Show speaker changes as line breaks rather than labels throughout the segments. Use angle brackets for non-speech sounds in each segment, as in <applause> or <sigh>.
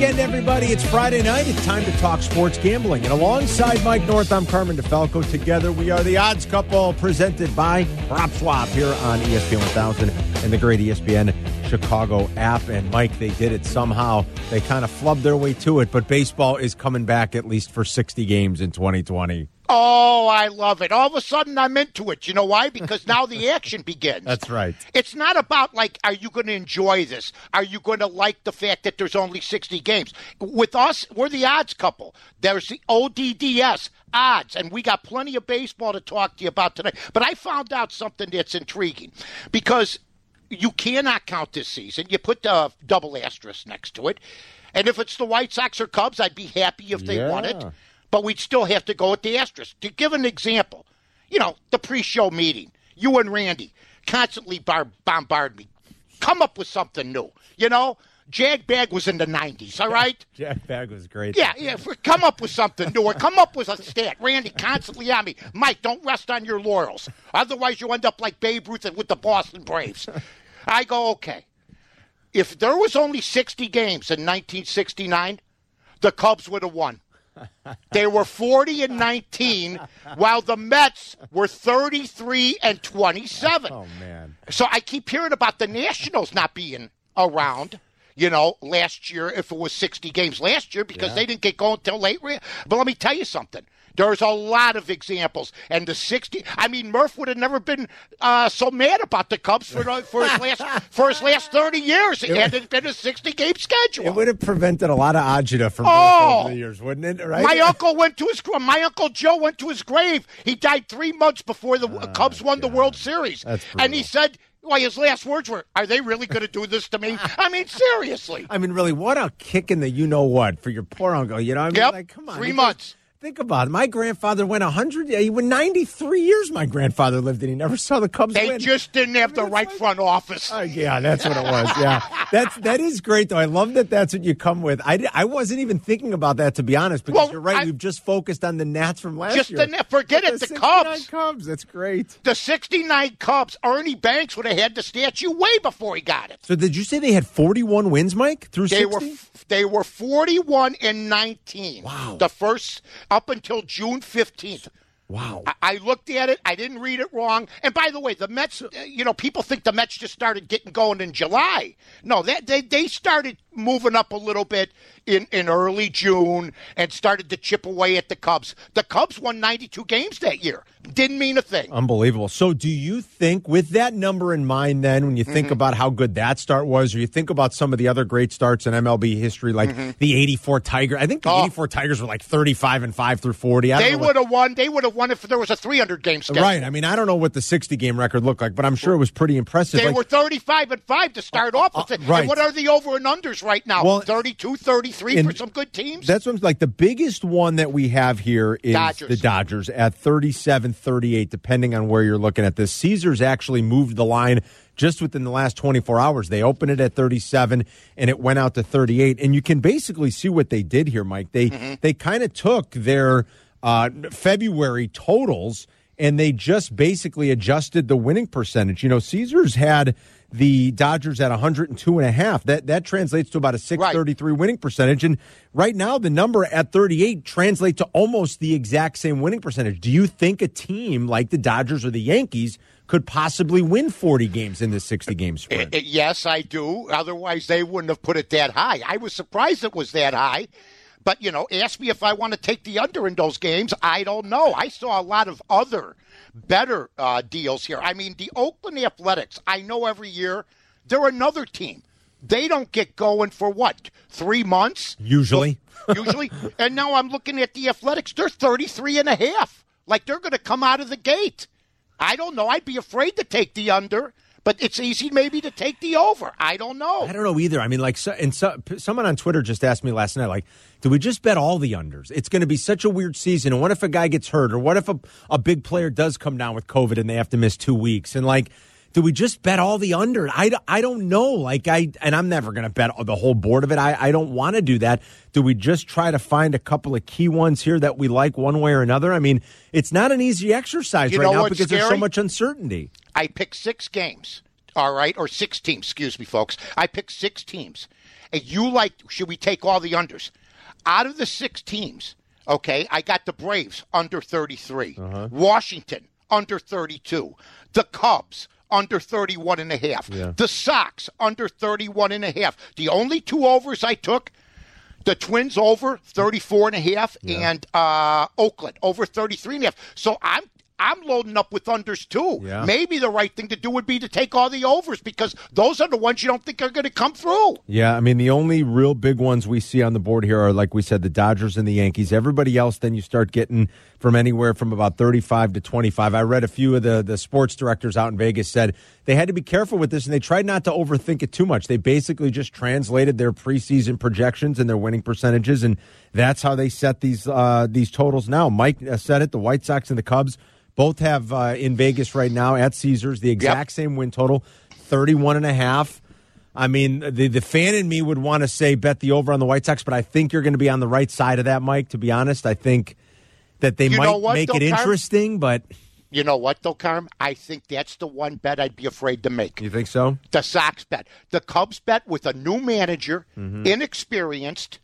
Weekend, everybody. It's Friday night. It's time to talk sports gambling. And alongside Mike North, I'm Carmen DeFalco. Together, we are the odds couple presented by Prop Swap here on ESPN 1000 and the great ESPN Chicago app. And Mike, they did it somehow. They kind of flubbed their way to it, but baseball is coming back at least for 60 games in 2020.
Oh, I love it. All of a sudden, I'm into it. You know why? Because now the <laughs> action begins.
That's right.
It's not about, like, are you going to enjoy this? Are you going to like the fact that there's only 60 games? With us, we're the odds couple. There's the ODDS odds, and we got plenty of baseball to talk to you about today. But I found out something that's intriguing because you cannot count this season. You put the double asterisk next to it. And if it's the White Sox or Cubs, I'd be happy if they won it
Yeah.
But we'd still have to go with the asterisk. To give an example, you know, the pre-show meeting, you and Randy constantly bar- bombard me. Come up with something new. You know, Jag Bag was in the '90s. All right.
Jack Bag was great.
Yeah, yeah. Come up with something new, or come up with a stat. Randy constantly on me. Mike, don't rest on your laurels. Otherwise, you end up like Babe Ruth with the Boston Braves. I go, okay. If there was only 60 games in 1969, the Cubs would have won. They were 40 and 19, while the Mets were 33 and 27.
Oh, man.
So I keep hearing about the Nationals not being around. You know, last year if it was 60 games last year because they didn't get going till late. But let me tell you something. There's a lot of examples, and the 60. I mean, Murph would have never been uh, so mad about the Cubs for for his last for his last 30 years. It had been a 60 game schedule.
It would have prevented a lot of agita from
Oh!
over the years, wouldn't it? Right?
My uncle went to his my uncle Joe went to his grave. He died three months before the Cubs won the World Series, and he said, Why, his last words were, are they really going to do this to me?" I mean, seriously.
I mean, really, what a kick in the you know what for your poor uncle. You know, I mean,
Yep,
like, come on,
three months.
Think about it. My grandfather went hundred. He went ninety three years. My grandfather lived, and he never saw the Cubs
They
win.
just didn't have the right front office.
Oh, yeah, that's what it was. Yeah, <laughs> that's that is great though. I love that. That's what you come with. I, I wasn't even thinking about that to be honest. Because
Well,
you're right.
I-
We've just focused on the Nats from last year.
Just
year.
the forget
But
it, the
69
Cubs.
Cubs. That's great.
The '69 Cubs, Ernie Banks would have had the statue way before he got it.
So did you say they had forty one wins, Mike? Through
They
60?
were they were 41 and 19.
Wow.
The first up until June 15th.
wow.
I- I looked at it. I didn't read it wrong. And by the way, the Mets. uh, You know, people think the Mets just started getting going in July. No, that they they started moving up a little bit in in early June and started to chip away at the Cubs. The Cubs won 92 games that year. Didn't mean a thing.
Unbelievable. So, do you think, with that number in mind, then, when you think
Mm-hmm.
about how good that start was, or you think about some of the other great starts in MLB history, like the '84 Tiger? I think the
Mm-hmm. Oh.
'84 Tigers were like 35 and five through 40. I
They would have won. They would have won if there was a 300 game schedule.
Right. I mean, I don't know what the 60 game record looked like, but I'm sure it was pretty impressive.
They
Like,
were 35 and 5 to start off with it.
right.
And what are the over and unders right now?
Well,
32, 33 for some good teams?
That's what I'm like. The biggest one that we have here is
Dodgers.
the Dodgers at 37 38, depending on where you're looking at this. Caesars actually moved the line just within the last 24 hours. They opened it at 37 and it went out to 38. And you can basically see what they did here, Mike. They,
Mm-hmm.
they kind of took their uh, February totals and they just basically adjusted the winning percentage. You know, Caesars had the Dodgers at 102 and a half. That that translates to about a 633 winning percentage and right now the number at 38 translates to almost the exact same winning percentage. Do you think a team like the Dodgers or the Yankees could possibly win 40 games in this 60 game spread?
Uh, yes, I do. Otherwise, they wouldn't have put it that high. I was surprised it was that high. But, you know, ask me if I want to take the under in those games. I don't know. I saw a lot of other better uh, deals here. I mean, the Oakland Athletics, I know every year they're another team. They don't get going for what? Three months?
Usually. <laughs>
Usually. and now I'm looking at the Athletics. They're 33 and a half. Like they're going to come out of the gate. I don't know. I'd be afraid to take the under. But it's easy maybe to take the over. I don't know.
I don't know either. I mean, like, so, and so, someone on Twitter just asked me last night, like, do we just bet all the unders? It's going to be such a weird season. And what if a guy gets hurt? Or what if a, a big player does come down with COVID and they have to miss two weeks? And like, do we just bet all the under? I, I don't know. Like I and I'm never going to bet the whole board of it. I, I don't want to do that. Do we just try to find a couple of key ones here that we like one way or another? I mean, it's not an easy exercise
You
right now because there's so much uncertainty.
I picked six games. All right, or six teams. Excuse me, folks. I picked six teams, and you like? Should we take all the unders? Out of the six teams, okay, I got the Braves under 33, Washington under 32, the Cubs under 31 and a half, the Sox under 31 and a half. The only two overs I took the Twins over 34 and a half and uh, Oakland over 33 and a half. So I'm I'm loading up with unders too.
Yeah.
Maybe the right thing to do would be to take all the overs because those are the ones you don't think are going to come through.
Yeah, I mean the only real big ones we see on the board here are like we said the Dodgers and the Yankees. Everybody else then you start getting from anywhere from about 35 to 25. I read a few of the the sports directors out in Vegas said they had to be careful with this and they tried not to overthink it too much. They basically just translated their preseason projections and their winning percentages and that's how they set these uh, these totals now. Mike uh, said it, the White Sox and the Cubs both have uh, in Vegas right now at Caesars the exact same win total, 31 and a half. I mean, the the fan in me would want to say bet the over on the White Sox, but I think you're going to be on the right side of that, Mike. To be honest, I think that they
You
might make it interesting, but
You know what though, Carm? I think that's the one bet I'd be afraid to make.
you think so?
The Sox bet. The Cubs bet with a new manager,
Mm-hmm.
inexperienced,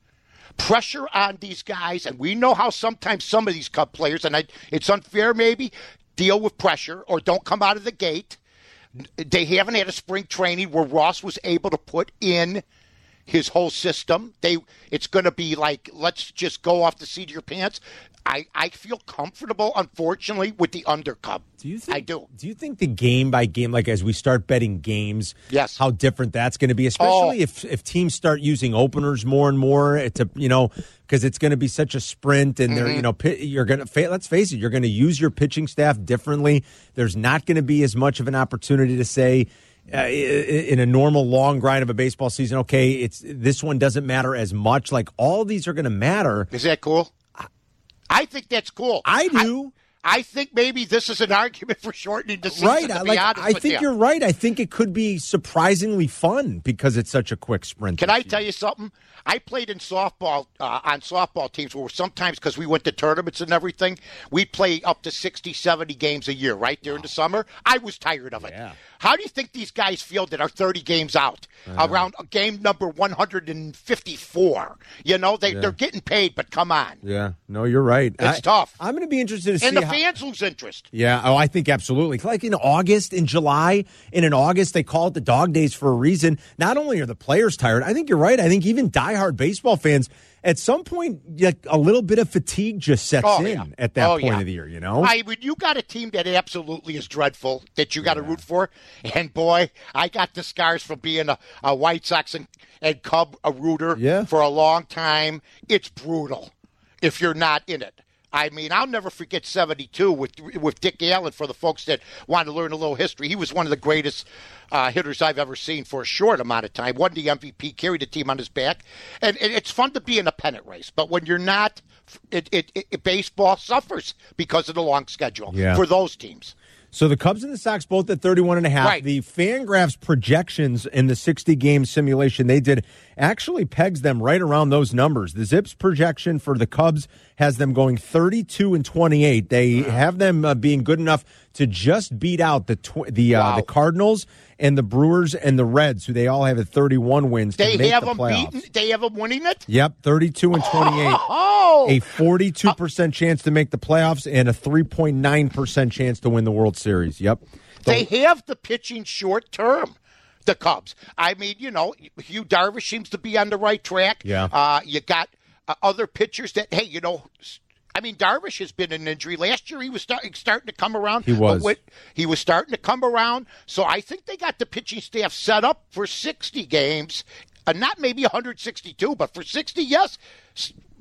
pressure on these guys, and we know how sometimes some of these Cub players, and I, it's unfair maybe, deal with pressure or don't come out of the gate. They haven't had a spring training where Ross was able to put in his whole system. They it's going to be like let's just go off the seat of your pants. I, I feel comfortable, unfortunately, with the undercup.
Do you think?
I do.
Do you think the game by game, like as we start betting games,
Yes.
how different that's going to be, especially
Oh.
if if teams start using openers more and more to you know because it's going to be such a sprint and they're you know you're going to let's face it, you're going to use your pitching staff differently. There's not going to be as much of an opportunity to say. Uh, in a normal long grind of a baseball season, okay, it's this one doesn't matter as much. Like all these are going to matter.
Is that cool? I think that's cool.
I do.
I, think maybe this is an argument for shortening the season.
Right. I, like, I think
you.
you're right. I think it could be surprisingly fun because it's such a quick sprint.
Can I
year.
tell you something? I played in softball uh, on softball teams where sometimes because we went to tournaments and everything, we'd play up to 60, 70 games a year, right during the summer. I was tired of it.
Yeah.
How do you think these guys feel that are 30 games out uh-huh. around game number 154? You know, they, they're getting paid, but come on.
Yeah. No, you're right.
It's
I-
tough.
I'm going to be interested to see.
And the
how.
fans lose interest.
Yeah, oh, I think absolutely. Like in August, in July, and in August, they call it the dog days for a reason. Not only are the players tired, I think you're right. I think even diehard baseball fans, at some point, like a little bit of fatigue just sets
Oh,
in
yeah.
at that
Oh,
point
yeah.
of the year. You know,
I when you got a team that absolutely is dreadful that you got to root for, and boy, I got the scars from being a, a White Sox and, and Cub a rooter
Yeah.
for a long time. It's brutal if you're not in it. I mean, I'll never forget '72 with with Dick Allen. For the folks that want to learn a little history, he was one of the greatest uh, hitters I've ever seen for a short amount of time. Won the MVP, carried the team on his back, and, and it's fun to be in a pennant race. But when you're not, it, it, it baseball suffers because of the long schedule
Yeah.
for those teams.
So the Cubs and the Sox both at 31 and a half.
Right.
The Fangraphs projections in the 60 game simulation they did actually pegs them right around those numbers. The Zips projection for the Cubs has them going 32 and 28. They have them uh, being good enough to just beat out the tw- the uh,
Wow.
the Cardinals and the Brewers and the Reds, who they all have at 31 wins
They
to make
have
the
them
playoffs.
beaten. They have them winning it.
Yep, 32 and 28. <laughs>
Oh,
A 42% chance to make the playoffs and a 3.9% chance to win the World Series. Yep.
They have the pitching short term. The Cubs. I mean, you know, Yu Darvish seems to be on the right track.
Yeah.
Uh, you got uh, other pitchers that, hey, you know, I mean, Darvish has been an injury. Last year, he was start, starting to come around.
He was.
With- he was starting to come around. So I think they got the pitching staff set up for 60 games. Uh, not maybe 162, but for 60, yes.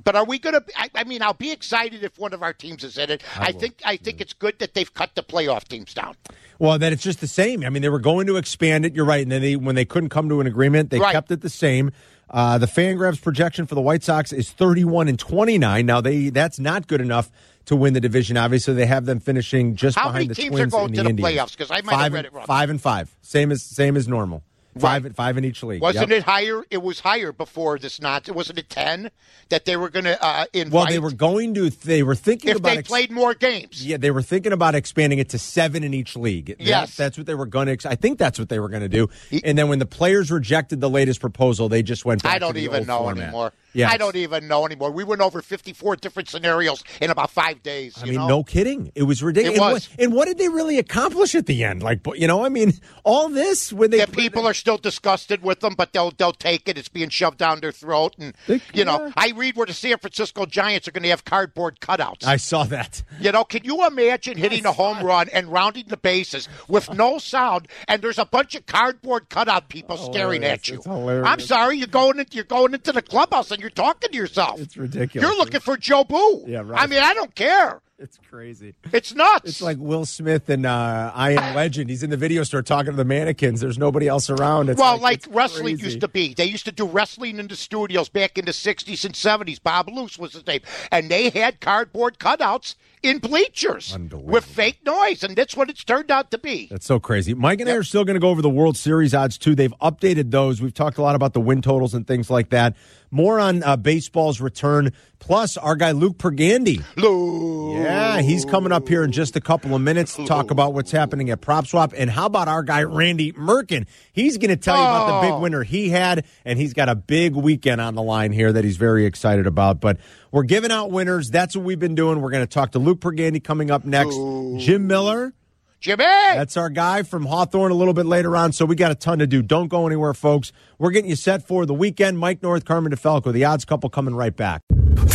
But are we going to? I, mean, I'll be excited if one of our teams is in it. I, I think I think it's good that they've cut the playoff teams down.
Well, that it's just the same. I mean, they were going to expand it. You're right, and then they, when they couldn't come to an agreement, they
Right.
kept it the same. Uh, the Fangraphs projection for the White Sox is 31 and 29. Now they that's not good enough to win the division. Obviously, they have them finishing just
How
behind
many
the
teams are
Twins
going
and
to
the
the
Indians.
playoffs? 'Cause I might have read it wrong.
Five and five, same as same as normal. Five
Right.
five in each league.
Wasn't
Yep.
it higher? It was higher before this. Not wasn't it ten that they were going to uh, invite?
Well, they were going to. They were thinking
if
about
they
ex-
played more games.
Yeah, they were thinking about expanding it to seven in each league. That-
Yes.
that's what they were going to. I think that's what they were going to do. And then when the players rejected the latest proposal, they just went. Back
I don't even know
format.
anymore.
Yeah,
I don't even know anymore. We went over 54 different scenarios in about five days.
I mean,
know?
no kidding. It was ridiculous.
It
And what, and what did they really accomplish at the end? Like, you know, I mean, all this when they
that people are still disgusted with them, but they'll they'll take it. It's being shoved down their throat, and
They-
you know,
yeah.
I read where the San Francisco Giants are going to have cardboard cutouts.
I saw that.
you know, can you imagine hitting a home run and rounding the bases with no sound, and there's a bunch of cardboard cutout people staring at you?
Hilarious.
I'm sorry, you're going into, you're going into the clubhouse and you're talking to yourself.
It's ridiculous.
You're looking for Joe Boo.
Yeah, right.
I mean, I don't care.
It's crazy.
It's nuts.
It's like Will Smith and uh, I Am Legend. He's in the video store talking to the mannequins. There's nobody else around. It's
well,
like,
like, wrestling
crazy.
used to be. They used to do wrestling in the studios back in the 60s and 70s. Bob Luce was his name. And they had cardboard cutouts in bleachers with fake noise. And that's what it's turned out to be.
That's so crazy. Mike and I are still going to go over the World Series odds too. They've updated those. We've talked a lot about the win totals and things like that. More on uh, baseball's return. Plus, our guy Luke Pergande.
Luke.
Yeah, he's coming up here in just a couple of minutes to talk about what's happening at Prop Swap. And how about our guy Randy Merkin? He's going to tell you about the big
Oh.
winner he had, and he's got a big weekend on the line here that he's very excited about. But we're giving out winners. That's what we've been doing. We're going to talk to Luke Pergande coming up next. Jim Miller.
Jimmy.
That's our guy from Hawthorne a little bit later on. So we got a ton to do. Don't go anywhere, folks. We're getting you set for the weekend. Mike North, Carmen DeFalco, the odds couple coming right back.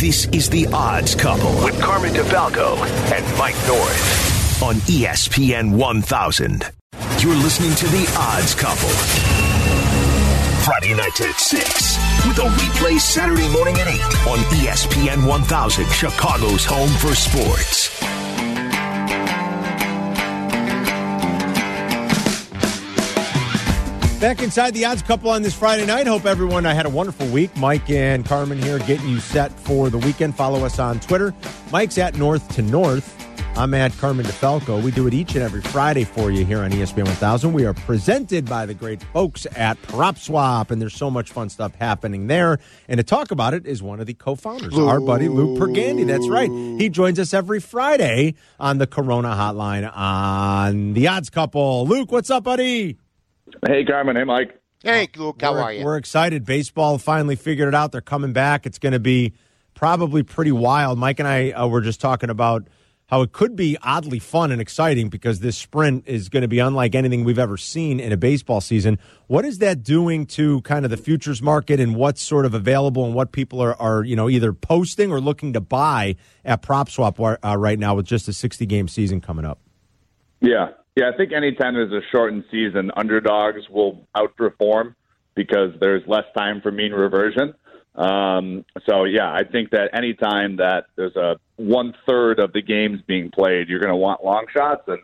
This is the Odds Couple with Carmen DeFalco and Mike North on ESPN 1000. You're listening to the Odds Couple. Friday night at 6 with a replay Saturday morning at 8 on ESPN 1000, Chicago's home for sports.
Back inside the odds couple on this Friday night. Hope everyone I had a wonderful week. Mike and Carmen here getting you set for the weekend. Follow us on Twitter. Mike's at North to North. I'm at Carmen DeFalco. We do it each and every Friday for you here on ESPN 1000. We are presented by the great folks at Prop Swap, and there's so much fun stuff happening there. And to talk about it is one of the co-founders, our buddy Luke Pergande. That's right. He joins us every Friday on the Corona Hotline on the Odds Couple. Luke, what's up, buddy?
Hey, Carmen. Hey, Mike.
Hey, Luke, how
we're,
are you?
We're excited. Baseball finally figured it out. They're coming back. It's going to be probably pretty wild. Mike and I uh, were just talking about how it could be oddly fun and exciting because this sprint is going to be unlike anything we've ever seen in a baseball season. What is that doing to kind of the futures market and what's sort of available and what people are, are you know, either posting or looking to buy at PropSwap uh, right now with just a 60 game season coming up?
Yeah. Yeah, I think anytime there's a shortened season, underdogs will outperform because there's less time for mean reversion. Um, so, yeah, I think that anytime that there's a one third of the games being played, you're going to want long shots. And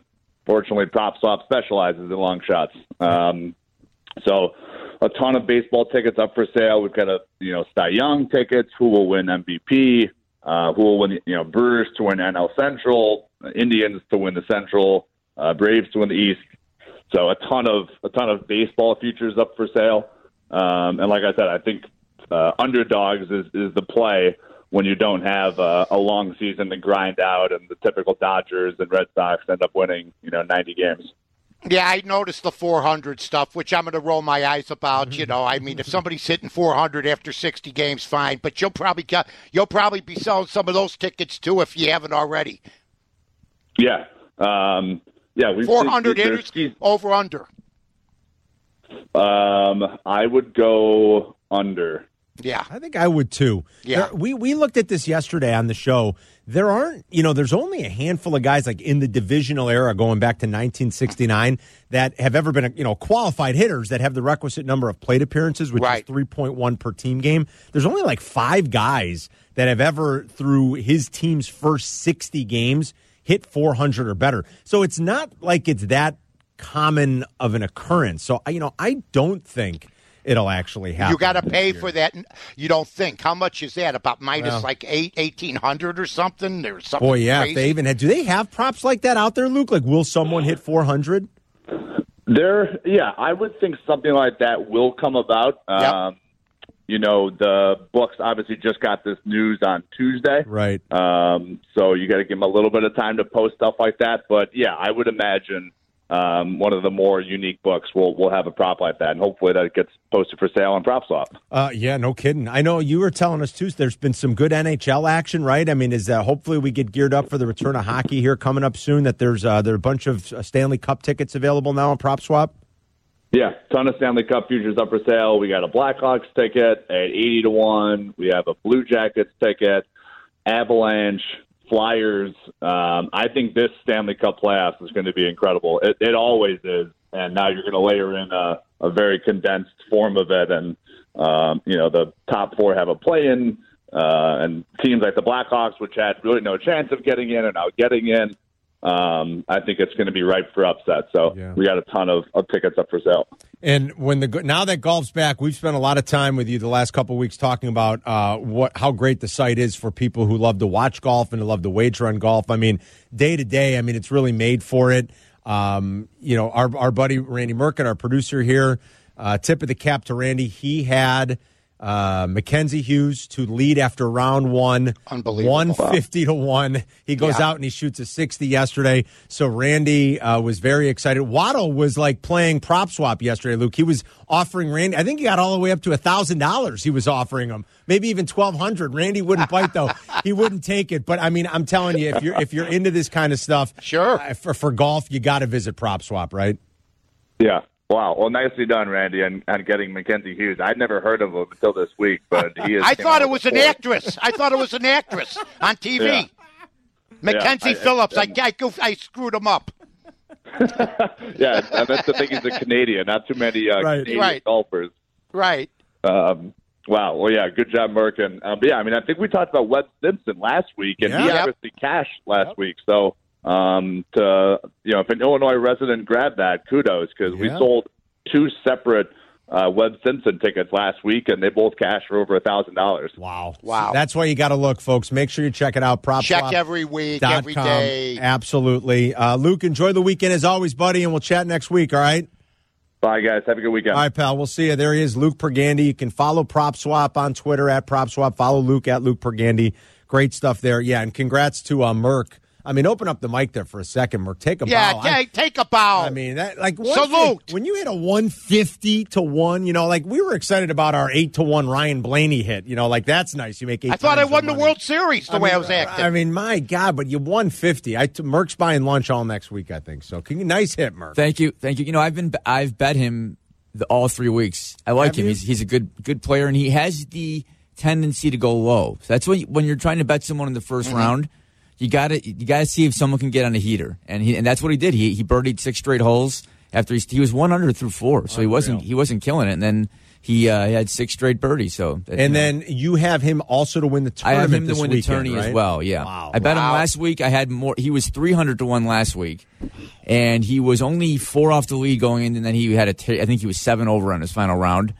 fortunately, PropSwap specializes in long shots. Um, so, a ton of baseball tickets up for sale. We've got a you know Cy Young tickets. Who will win MVP? Uh, who will win? You know, Brewers to win NL Central, Indians to win the Central, uh, Braves to win the East. So a ton of a ton of baseball futures up for sale. Um, and like I said, I think uh, underdogs is, is the play when you don't have uh, a long season to grind out, and the typical Dodgers and Red Sox end up winning you know 90 games.
Yeah, I noticed the 400 stuff, which I'm going to roll my eyes about. You know, I mean, if somebody's hitting 400 after 60 games, fine. But you'll probably get, you'll probably be selling some of those tickets too if you haven't already.
Yeah, um, yeah. We've
400
there's-
hitters
there's-
over under.
Um, I would go under.
Yeah.
I think I would too.
Yeah.
There- we we looked at this yesterday on the show. there aren't, you know, there's only a handful of guys like in the divisional era going back to 1969 that have ever been, you know, qualified hitters that have the requisite number of plate appearances, which
Right.
is 3.1 per team game. There's only like five guys that have ever, through his team's first 60 games, hit 400 or better. So it's not like it's that common of an occurrence. So, you know, I don't think it'll actually happen.
You got to pay
year.
for that. You don't think how much is that? About minus
Well.
like eight eighteen hundred or something. There's something.
Boy, yeah. If
crazy.
they even had, do they have props like that out there, Luke? Like, will someone hit 400?
There, yeah, I would think something like that will come about.
Yep.
Um, you know, the books obviously just got this news on Tuesday,
Right.
Um, so you got to give them a little bit of time to post stuff like that. But yeah, I would imagine um, one of the more unique books will will have a prop like that, and hopefully that gets posted for sale on PropSwap.
Uh, yeah, no kidding. I know you were telling us too. There's been some good NHL action, right? I mean, is that hopefully we get geared up for the return of hockey here coming up soon? That there's uh, there are a bunch of uh, Stanley Cup tickets available now on PropSwap.
Yeah, ton of Stanley Cup futures up for sale. We got a Blackhawks ticket at eighty to one. We have a Blue Jackets ticket, Avalanche, Flyers. Um, I think this Stanley Cup playoffs is going to be incredible. It, it always is, and now you're going to layer in a, a very condensed form of it, and um, you know the top four have a play-in, uh, and teams like the Blackhawks, which had really no chance of getting in, are now getting in. Um, I think it's going to be ripe for upset. So
Yeah.
we got a ton of, of tickets up for sale.
And when the now that golf's back, we've spent a lot of time with you the last couple of weeks talking about uh, what how great the site is for people who love to watch golf and who love to wager on golf. I mean, day to day, I mean, it's really made for it. Um, you know, our our buddy Randy Merkin, our producer here, uh, tip of the cap to Randy. He had uh, Mackenzie Hughes to lead after round one,
Unbelievable.
one fifty to one. He goes
Yeah.
out and he shoots a sixty yesterday. So Randy uh, was very excited. Waddle was like playing prop swap yesterday. Luke, he was offering Randy. I think he got all the way up to a thousand dollars. He was offering him, maybe even twelve hundred. Randy wouldn't bite though. <laughs> he wouldn't take it. But I mean, I'm telling you, if you're if you're into this kind of stuff,
Sure.
uh, for for golf, you got to visit prop swap, right?
Yeah. Wow. Well, nicely done, Randy, and, and getting Mackenzie Hughes. I'd never heard of him until this week, but he is. <laughs>
I thought it was an
four.
actress. I thought it was an actress on <laughs> TV.
Yeah.
Mackenzie
Yeah, I-
Phillips. I,
and-
I, goofed- I screwed him up. <laughs>
Yeah, and that's the thing. He's a Canadian. Not too many uh,
Right.
Canadian
Right.
golfers.
Right.
Um, wow. Well, yeah. Good job, Merkin. Um, but yeah, I mean, I think we talked about Webb Simpson last week, and he
Yeah.
Yep.
obviously cashed last week. So, um, to you know, if an Illinois resident grabbed that, kudos because we sold two separate uh, Webb Simpson tickets last week, and they both cashed for over a thousand dollars.
Wow.
Wow.
That's why you got to look, folks. Make sure you check it out. Prop
Check every week,
dot
every
com.
day.
Absolutely. Uh, Luke, enjoy the weekend as always, buddy, and we'll chat next week, all right?
Bye, guys. Have a good weekend.
All right, pal. We'll see you. There he is, Luke Pergande. You can follow Prop Swap on Twitter at Prop Swap. Follow Luke at Luke Pergande. Great stuff there. Yeah, and congrats to uh, Merck. I mean, open up the mic there for a second, Merck. Take a
Yeah,
bow.
ta-
I-
take a bow.
I mean, that like
Salute.
150 When you hit a one fifty to one, you know, like we were excited about our eight to one Ryan Blaney hit. You know, like that's nice. You make eight.
I thought I
times
won the
money.
World Series the way I was acting.
I mean, my God, but you won fifty. I t- Merck's buying lunch all next week. I think so. Can you, nice hit, Merck.
Thank you, thank you. You know, I've been I've bet him the, all three weeks. I like
Have
him.
you?
He's he's a good good player, and he has the tendency to go low. So that's when you, when you're trying to bet someone in the 1st
Mm-hmm.
round, you got to you got to see if someone can get on a heater, and he and that's what he did. He he birdied six straight holes after he he was one under through four, so he wasn't he wasn't killing it, and then he uh, he had six straight birdies. So that,
And
you know,
then you have him also to win the
I
tournament.
have him to win the
weekend,
tourney as well. Yeah,
Wow.
I bet
Wow.
him last week. I had more. He was three hundred to one last week, and he was only four off the lead going in, and then he had a. T- I think he was seven over on his final round.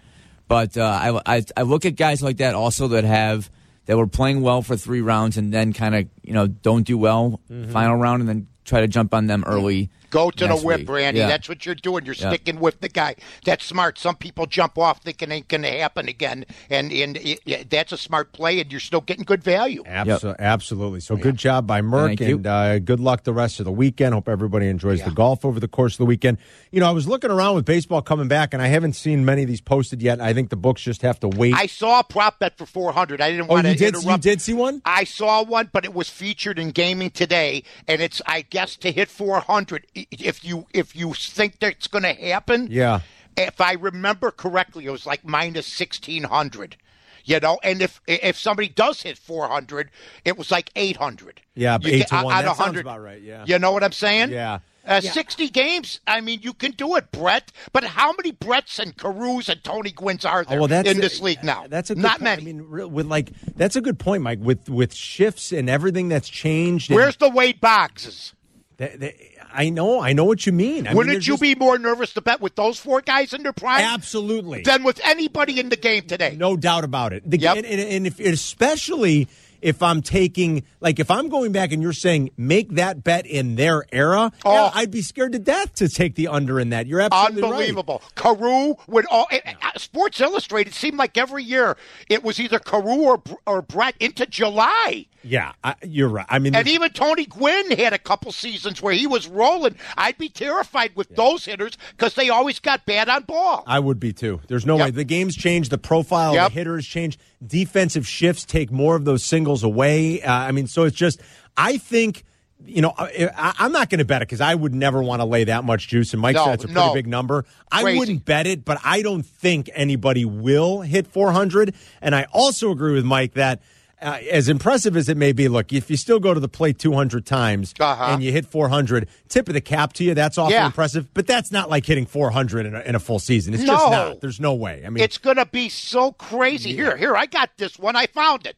But uh, I, I I look at guys like that also that have that were playing well for three rounds and then kind of you know don't do well
Mm-hmm.
final round and then try to jump on them early.
Go to the whip,
week.
Randy.
Yeah.
That's what you're doing. You're
Yeah.
sticking with the guy. That's smart. Some people jump off thinking it ain't going to happen again, and and it, yeah, that's a smart play, and you're still getting good value.
Abso- Absolutely. So good job by Merck,
Thank you.
and uh, good luck the rest of the weekend. Hope everybody enjoys the golf over the course of the weekend. You know, I was looking around with baseball coming back, and I haven't seen many of these posted yet. I think the books just have to wait.
I saw a prop bet for 400. I didn't
oh,
want to
you did?
interrupt.
You did see one?
I saw one, but it was featured in gaming today, and it's I guess to hit 400 i- if you if you think that's going to happen.
Yeah.
If I remember correctly, it was like minus 1600. You know, and if if somebody does hit 400, it was like 800.
Yeah,
You
eight
get-
to one.
out
That
of
sounds
100.
about right, yeah.
You know what I'm saying?
Yeah.
Uh, 60 games, I mean, you can do it, Brett. But how many Bretts and Carews and Tony Gwynns are there
Oh, well, that's
in this league now?
That's a good
not
point.
many.
I mean, real- with like that's a good point, Mike. With with shifts and everything that's changed. and
Where's the Wade Boggses?
That- that- I know, I know what you mean. I
Wouldn't
there's
you
just-
be more nervous to bet with those four guys in their prime
absolutely
than with anybody in the game today?
No doubt about it. The,
Yep.
And, and, and if, especially if I'm taking, like, if I'm going back and you're saying make that bet in their era,
Oh.
yeah, I'd be scared to death to take the under in that. You're absolutely right.
Unbelievable. Carew would all eh, eh, Sports Illustrated seemed like every year it was either Carew or or Brett into July.
Yeah, I, you're right. I mean,
And even Tony Gwynn had a couple seasons where he was rolling. I'd be terrified with those hitters because they always got bad on ball.
I would be too. There's no
Yep.
way. The game's changed. The profile
Yep.
of the hitters changed. Defensive shifts take more of those singles away. Uh, I mean, so it's just, I think, you know, I, I- I'm not going to bet it because I would never want to lay that much juice. And Mike
No,
said it's a pretty
no.
big number. I
Crazy.
wouldn't bet it, but I don't think anybody will hit 400. And I also agree with Mike that. Uh, as impressive as it may be, look, if you still go to the plate 200 times
Uh-huh.
and you hit 400, tip of the cap to you, that's awfully
Yeah.
impressive. But that's not like hitting 400 in a, in a full season. It's
No.
just not. There's no way. I mean,
It's going to be so crazy. Here, here, I got this one. I found it.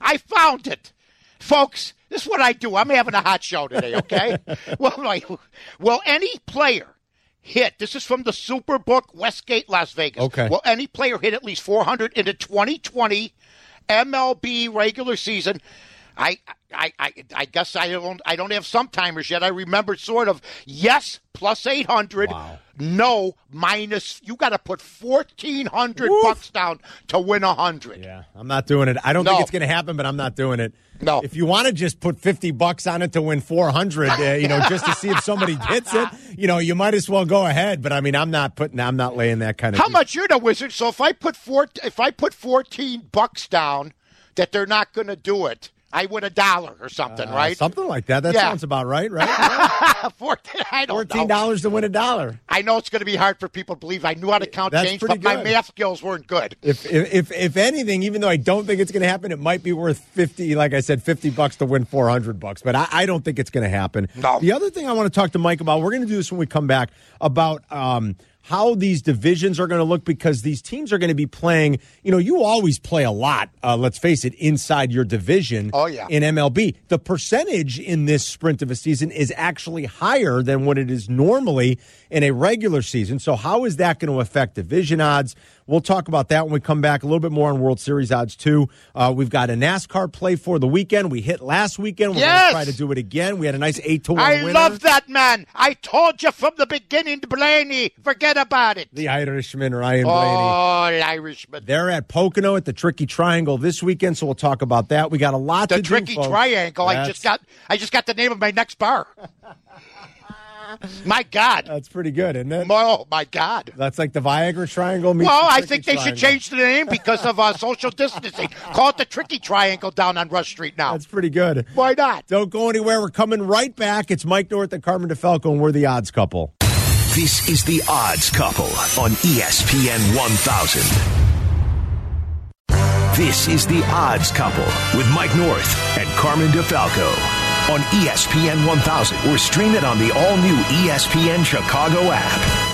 I found it. Folks, this is what I do. I'm having a hot show today, okay? <laughs> well, like, will any player hit, this is from the Superbook Westgate, Las Vegas.
Okay.
Will any player hit at least 400 in the 2020 MLB regular season? I, I, I, I guess I don't. I don't have some timers yet. I remember sort of yes plus eight hundred.
Wow.
No minus. You got to put fourteen hundred bucks down to win a hundred.
yeah, I'm not doing it. I don't
No.
think it's going to happen, but I'm not doing it.
No.
If you want to just put 50 bucks on it to win 400, uh, you know, just to see if somebody hits it, you know, you might as well go ahead. But I mean, I'm not putting, I'm not laying that kind of.
How much you're the wizard? So if I put four, if I put fourteen bucks down, that they're not going to do it, I win a dollar or something,
Uh,
right?
Something like that. That
Yeah.
sounds about right, right? <laughs>
Fourteen. I don't
Fourteen
know.
dollars to win a dollar.
I know it's going to be hard for people to believe. I knew how to count
That's
change, but my math skills weren't good.
If, if if if anything, even though I don't think it's going to happen, it might be worth fifty. Like I said, fifty bucks to win four hundred bucks. But I, I don't think it's going to happen.
No.
The other thing I want to talk to Mike about, we're going to do this when we come back about. Um, how these divisions are going to look because these teams are going to be playing. You know, you always play a lot. Uh, let's face it, inside your division.
Oh, yeah.
In MLB, the percentage in this sprint of a season is actually higher than what it is normally in a regular season. So, how is that going to affect division odds? We'll talk about that when we come back. A little bit more on World Series odds too. Uh, we've got a NASCAR play for the weekend. We hit last weekend. We're
Yes!
going to try to do it again. We had a nice eight to one
I
winner.
love that man. I told you from the beginning, Blaney. Forget about it.
the Irishman Ryan Blaney. oh.
Irishman.
They're at Pocono at the Tricky Triangle this weekend, so we'll talk about that. We got a lot
The
to
tricky
do.
triangle. I just got. I just got the name of my next bar. <laughs> my God.
That's pretty good, isn't it?
Oh my God.
That's like the Viagra Triangle. meets
Well,
the
I think they should change the name because of uh, social distancing. Call it the Tricky Triangle down on Rush Street now.
That's pretty good.
Why not?
Don't go anywhere. We're coming right back. It's Mike North and Carmen DeFalco, and we're the odds couple.
This is the Odds Couple on ESPN 1000. This is the Odds Couple with Mike North and Carmen DeFalco on ESPN 1000 or stream it on the all new ESPN Chicago app.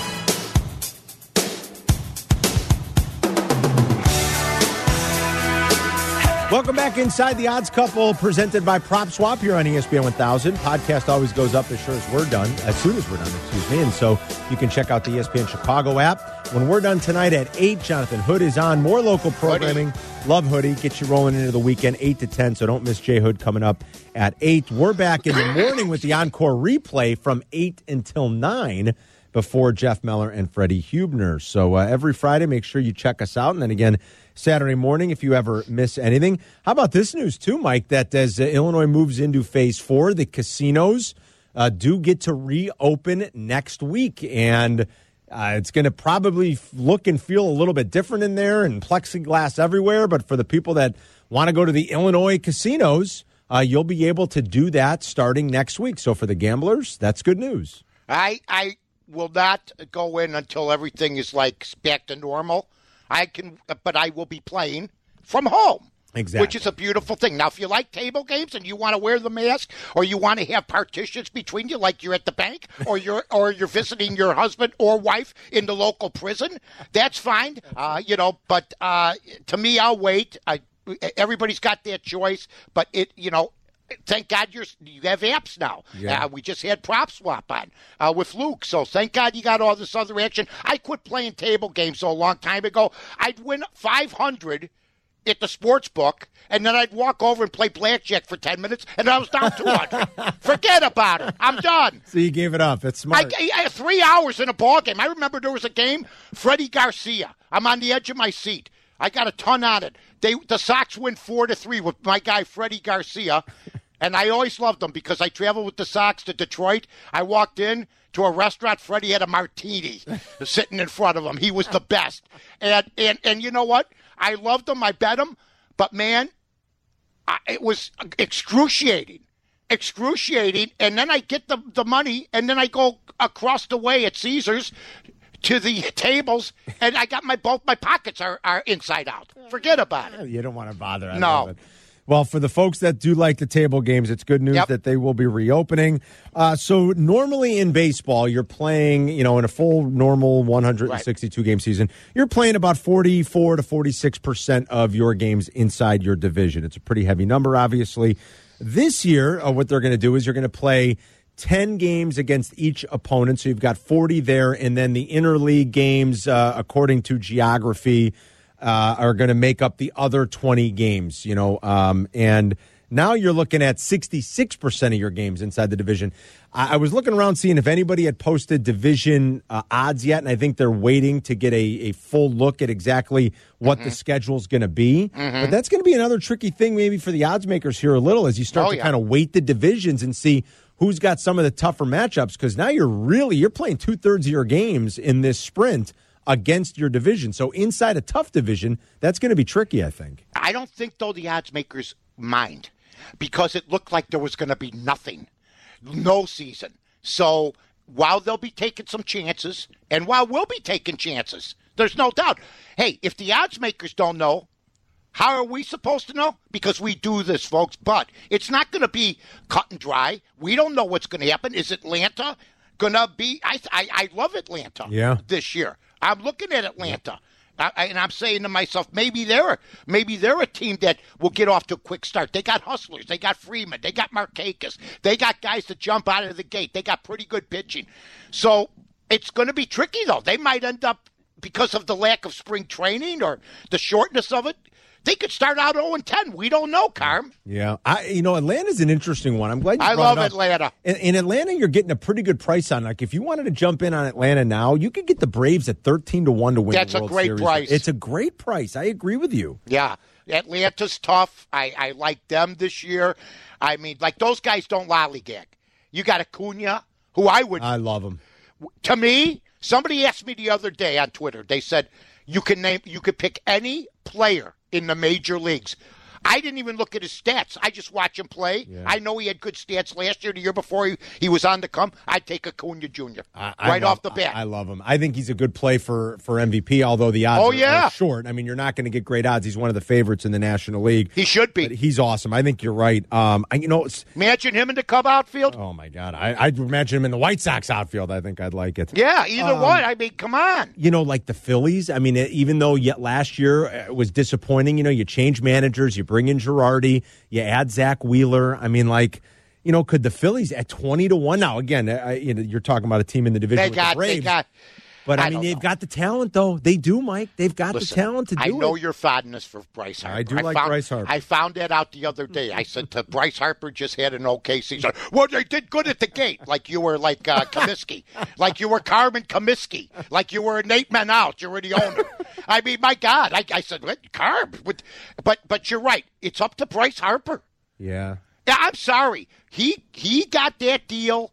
Welcome back inside the odds couple presented by Prop Swap here on ESPN 1000. Podcast always goes up as sure as we're done, as soon as we're done, excuse me. And so you can check out the ESPN Chicago app. When we're done tonight at 8, Jonathan Hood is on. More local programming. Love Hoodie. Get you rolling into the weekend, 8 to 10. So don't miss Jay Hood coming up at 8. We're back in the morning with the encore replay from 8 until 9 before Jeff Meller and Freddie Hubner. So uh, every Friday, make sure you check us out. And then again, Saturday morning if you ever miss anything. How about this news, too, Mike, that as uh, Illinois moves into phase four, the casinos uh, do get to reopen next week. And uh, it's going to probably look and feel a little bit different in there and plexiglass everywhere. But for the people that want to go to the Illinois casinos, uh, you'll be able to do that starting next week. So for the gamblers, that's good news.
I I will not go in until everything is like back to normal. I can, but I will be playing from home.
Exactly.
Which is a beautiful thing. Now, if you like table games and you want to wear the mask, or you want to have partitions between you, like you're at the bank, or <laughs> you're or you're visiting your husband or wife in the local prison, that's fine. Uh, you know, but uh, to me, I'll wait. I, everybody's got their choice, but it, you know, thank God you're you have apps now.
Yeah.
Uh, we just had prop swap on uh, with Luke, so thank God you got all this other action. I quit playing table games so a long time ago. I'd win five hundred at the sports book, and then I'd walk over and play blackjack for ten minutes, and I was down two hundred. <laughs> Forget about it. I'm done. <laughs>
So you gave it up. That's smart.
I, I, three hours in a ball game. I remember there was a game, Freddie Garcia. I'm on the edge of my seat. I got a ton on it. They the Sox win four to three with my guy Freddie Garcia, and I always loved them because I traveled with the Sox to Detroit. I walked in to a restaurant. Freddie had a martini <laughs> sitting in front of him. He was the best, and and and you know what? I loved him. I bet him, but man, I, it was excruciating excruciating. And then I get the, the money, and then I go across the way at Caesars to the tables, and I got my both my pockets are, are inside out. Forget about it.
You don't want to bother. I
No.
Well, for the folks that do like the table games, it's good news
Yep.
that they will be reopening. Uh, so normally in baseball, you're playing, you know, in a full normal 162 game season, you're playing about 44 to 46 percent of your games inside your division. It's a pretty heavy number, obviously. This year, uh, what they're going to do is you're going to play 10 games against each opponent. So you've got 40 there, and then the interleague games, uh, according to geography, uh, are going to make up the other 20 games, you know, um, and now you're looking at 66% of your games inside the division. I, I was looking around seeing if anybody had posted division uh, odds yet, and I think they're waiting to get a, a full look at exactly what
Mm-hmm.
the schedule's going to be. But that's going to be another tricky thing maybe for the odds makers here a little as you start
Oh,
to
yeah.
kind of weight the divisions and see who's got some of the tougher matchups because now you're really you're playing two thirds of your games in this sprint against your division. So inside a tough division, that's going to be tricky. I think.
I don't think though the odds makers mind because it looked like there was going to be nothing, no season. So while they'll be taking some chances, and while we'll be taking chances, there's no doubt. Hey, if the odds makers don't know, how are we supposed to know? Because we do this, folks. But it's not going to be cut and dry. We don't know what's going to happen. Is Atlanta going to be? I, I I love Atlanta.
Yeah.
This year, I'm looking at Atlanta. I, I- and I'm saying to myself, maybe they're maybe they're a team that will get off to a quick start. They got hustlers, they got Freeman, they got Markakis, they got guys that jump out of the gate. They got pretty good pitching. So it's going to be tricky though. They might end up because of the lack of spring training or the shortness of it. They could start out 0 10. We don't know, Carm.
Yeah, I you know Atlanta's an interesting one. I'm glad you
I
brought
love
it up.
Atlanta.
In, in Atlanta, you're getting a pretty good price on. Like if you wanted to jump in on Atlanta now, you could get the Braves at 13 to one to win.
That's a great
Series.
price.
It's a great price. I agree with you.
Yeah, Atlanta's tough. I, I like them this year. I mean, like those guys don't lollygag. You got Acuna, who I would
I love them.
to me, somebody asked me the other day on Twitter. They said you can name, you could pick any player in the major leagues. I didn't even look at his stats. I just watch him play. I know he had good stats last year, the year before he, he was on the come. I'd take Acuna Jr.
I- I
right
love-
off the bat.
I, I love him. I think he's a good play for for MVP. Although the odds
Oh,
are,
yeah.
are short. I mean, you're not going to get great odds. He's one of the favorites in the National League.
he should be.
But he's awesome. I think you're right. Um, I, you know,
Imagine him in the Cub outfield.
oh my God, I, I'd imagine him in the White Sox outfield. I think I'd like it.
Yeah, either
Um,
one. I mean, come on.
you know, like the Phillies. I mean, even though yet last year uh, it was disappointing, you know, you change managers, you bring in Girardi, you add Zack Wheeler. I mean, like, you know, could the Phillies at twenty to one now? Again, I, you know, you're talking about a team in the division
They got,
the Braves,
they got.
But I,
I
mean, they've
know.
got the talent, though. They do, Mike. They've got
Listen,
the talent to do it.
I know
it.
your fondness for Bryce Harper.
I do like
found,
Bryce Harper.
I found that out the other day. I said to Bryce Harper just had an okay season. Well, they did good at the gate, like you were like uh, <laughs> Comiskey, like you were Carmen Comiskey, like you were Nate Men out. You were the owner. <laughs> I mean, my God, I, I said, what, Carb? But, but but you're right. It's up to Bryce Harper.
yeah.
Yeah, I'm sorry. He he got that deal,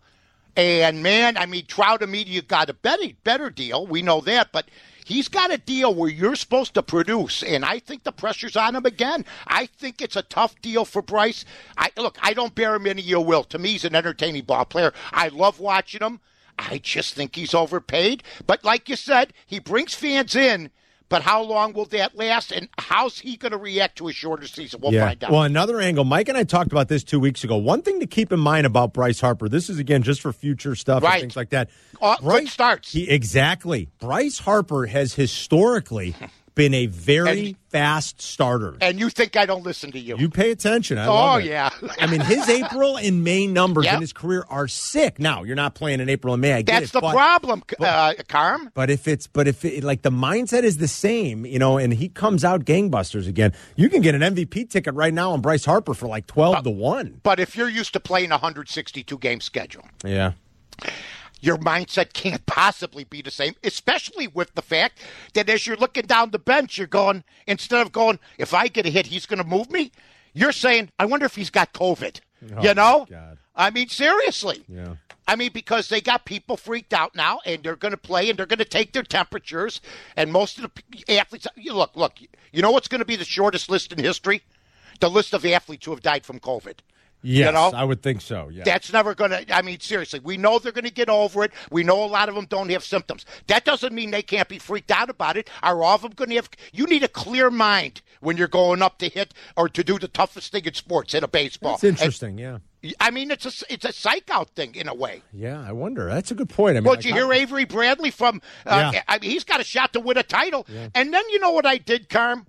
and man, I mean, Trout Media got a better better deal. We know that, but he's got a deal where you're supposed to produce, and I think the pressure's on him again. I think it's a tough deal for Bryce. I look, I don't bear him any ill will. To me, he's an entertaining ball player. I love watching him. I just think he's overpaid. But like you said, he brings fans in. But how long will that last, and how's he going to react to a shorter season? We'll
yeah.
find out.
Well, another angle, Mike and I talked about this two weeks ago. One thing to keep in mind about Bryce Harper, this is again just for future stuff
Right.
and things like that.
Uh, quick starts.
He, exactly. Bryce Harper has historically <laughs> been a very
And-
fast starter.
and you think I don't listen to you?
You pay attention. I
oh
love it.
yeah.
I mean, his April and May numbers
Yep.
in his career are sick. Now, you're not playing in April and May. I get
That's
it,
the
but-
problem, uh, Carm.
But if it's but if it, like the mindset is the same, you know, and he comes out gangbusters again, you can get an MVP ticket right now on Bryce Harper for like twelve to one.
But if you're used to playing a 162 game schedule,
Yeah,
your mindset can't possibly be the same, especially with the fact that as you're looking down the bench, you're going, instead of going, if I get a hit, he's going to move me, you're saying, I wonder if he's got COVID. Oh you know?
Oh, God.
I mean, seriously.
yeah.
I mean, because they got people freaked out now, and they're going to play, and they're going to take their temperatures, and most of the athletes. You look, look. You know what's going to be the shortest list in history? The list of athletes who have died from COVID.
Yes,
know?
I would think so. Yeah.
That's never going to, I mean, seriously, we know they're going to get over it. We know a lot of them don't have symptoms. That doesn't mean they can't be freaked out about it. Are all of them going to have, you need a clear mind when you're going up to hit or to do the toughest thing in sports, in a baseball.
That's interesting. yeah.
I mean, it's a, it's a psych out thing in a way.
Yeah, I wonder. That's a good point. I mean,
Well, did you hear
I-
Avery Bradley from? Uh,
Yeah.
I mean, he's got a shot to win a title. And then you know what I did, Carm?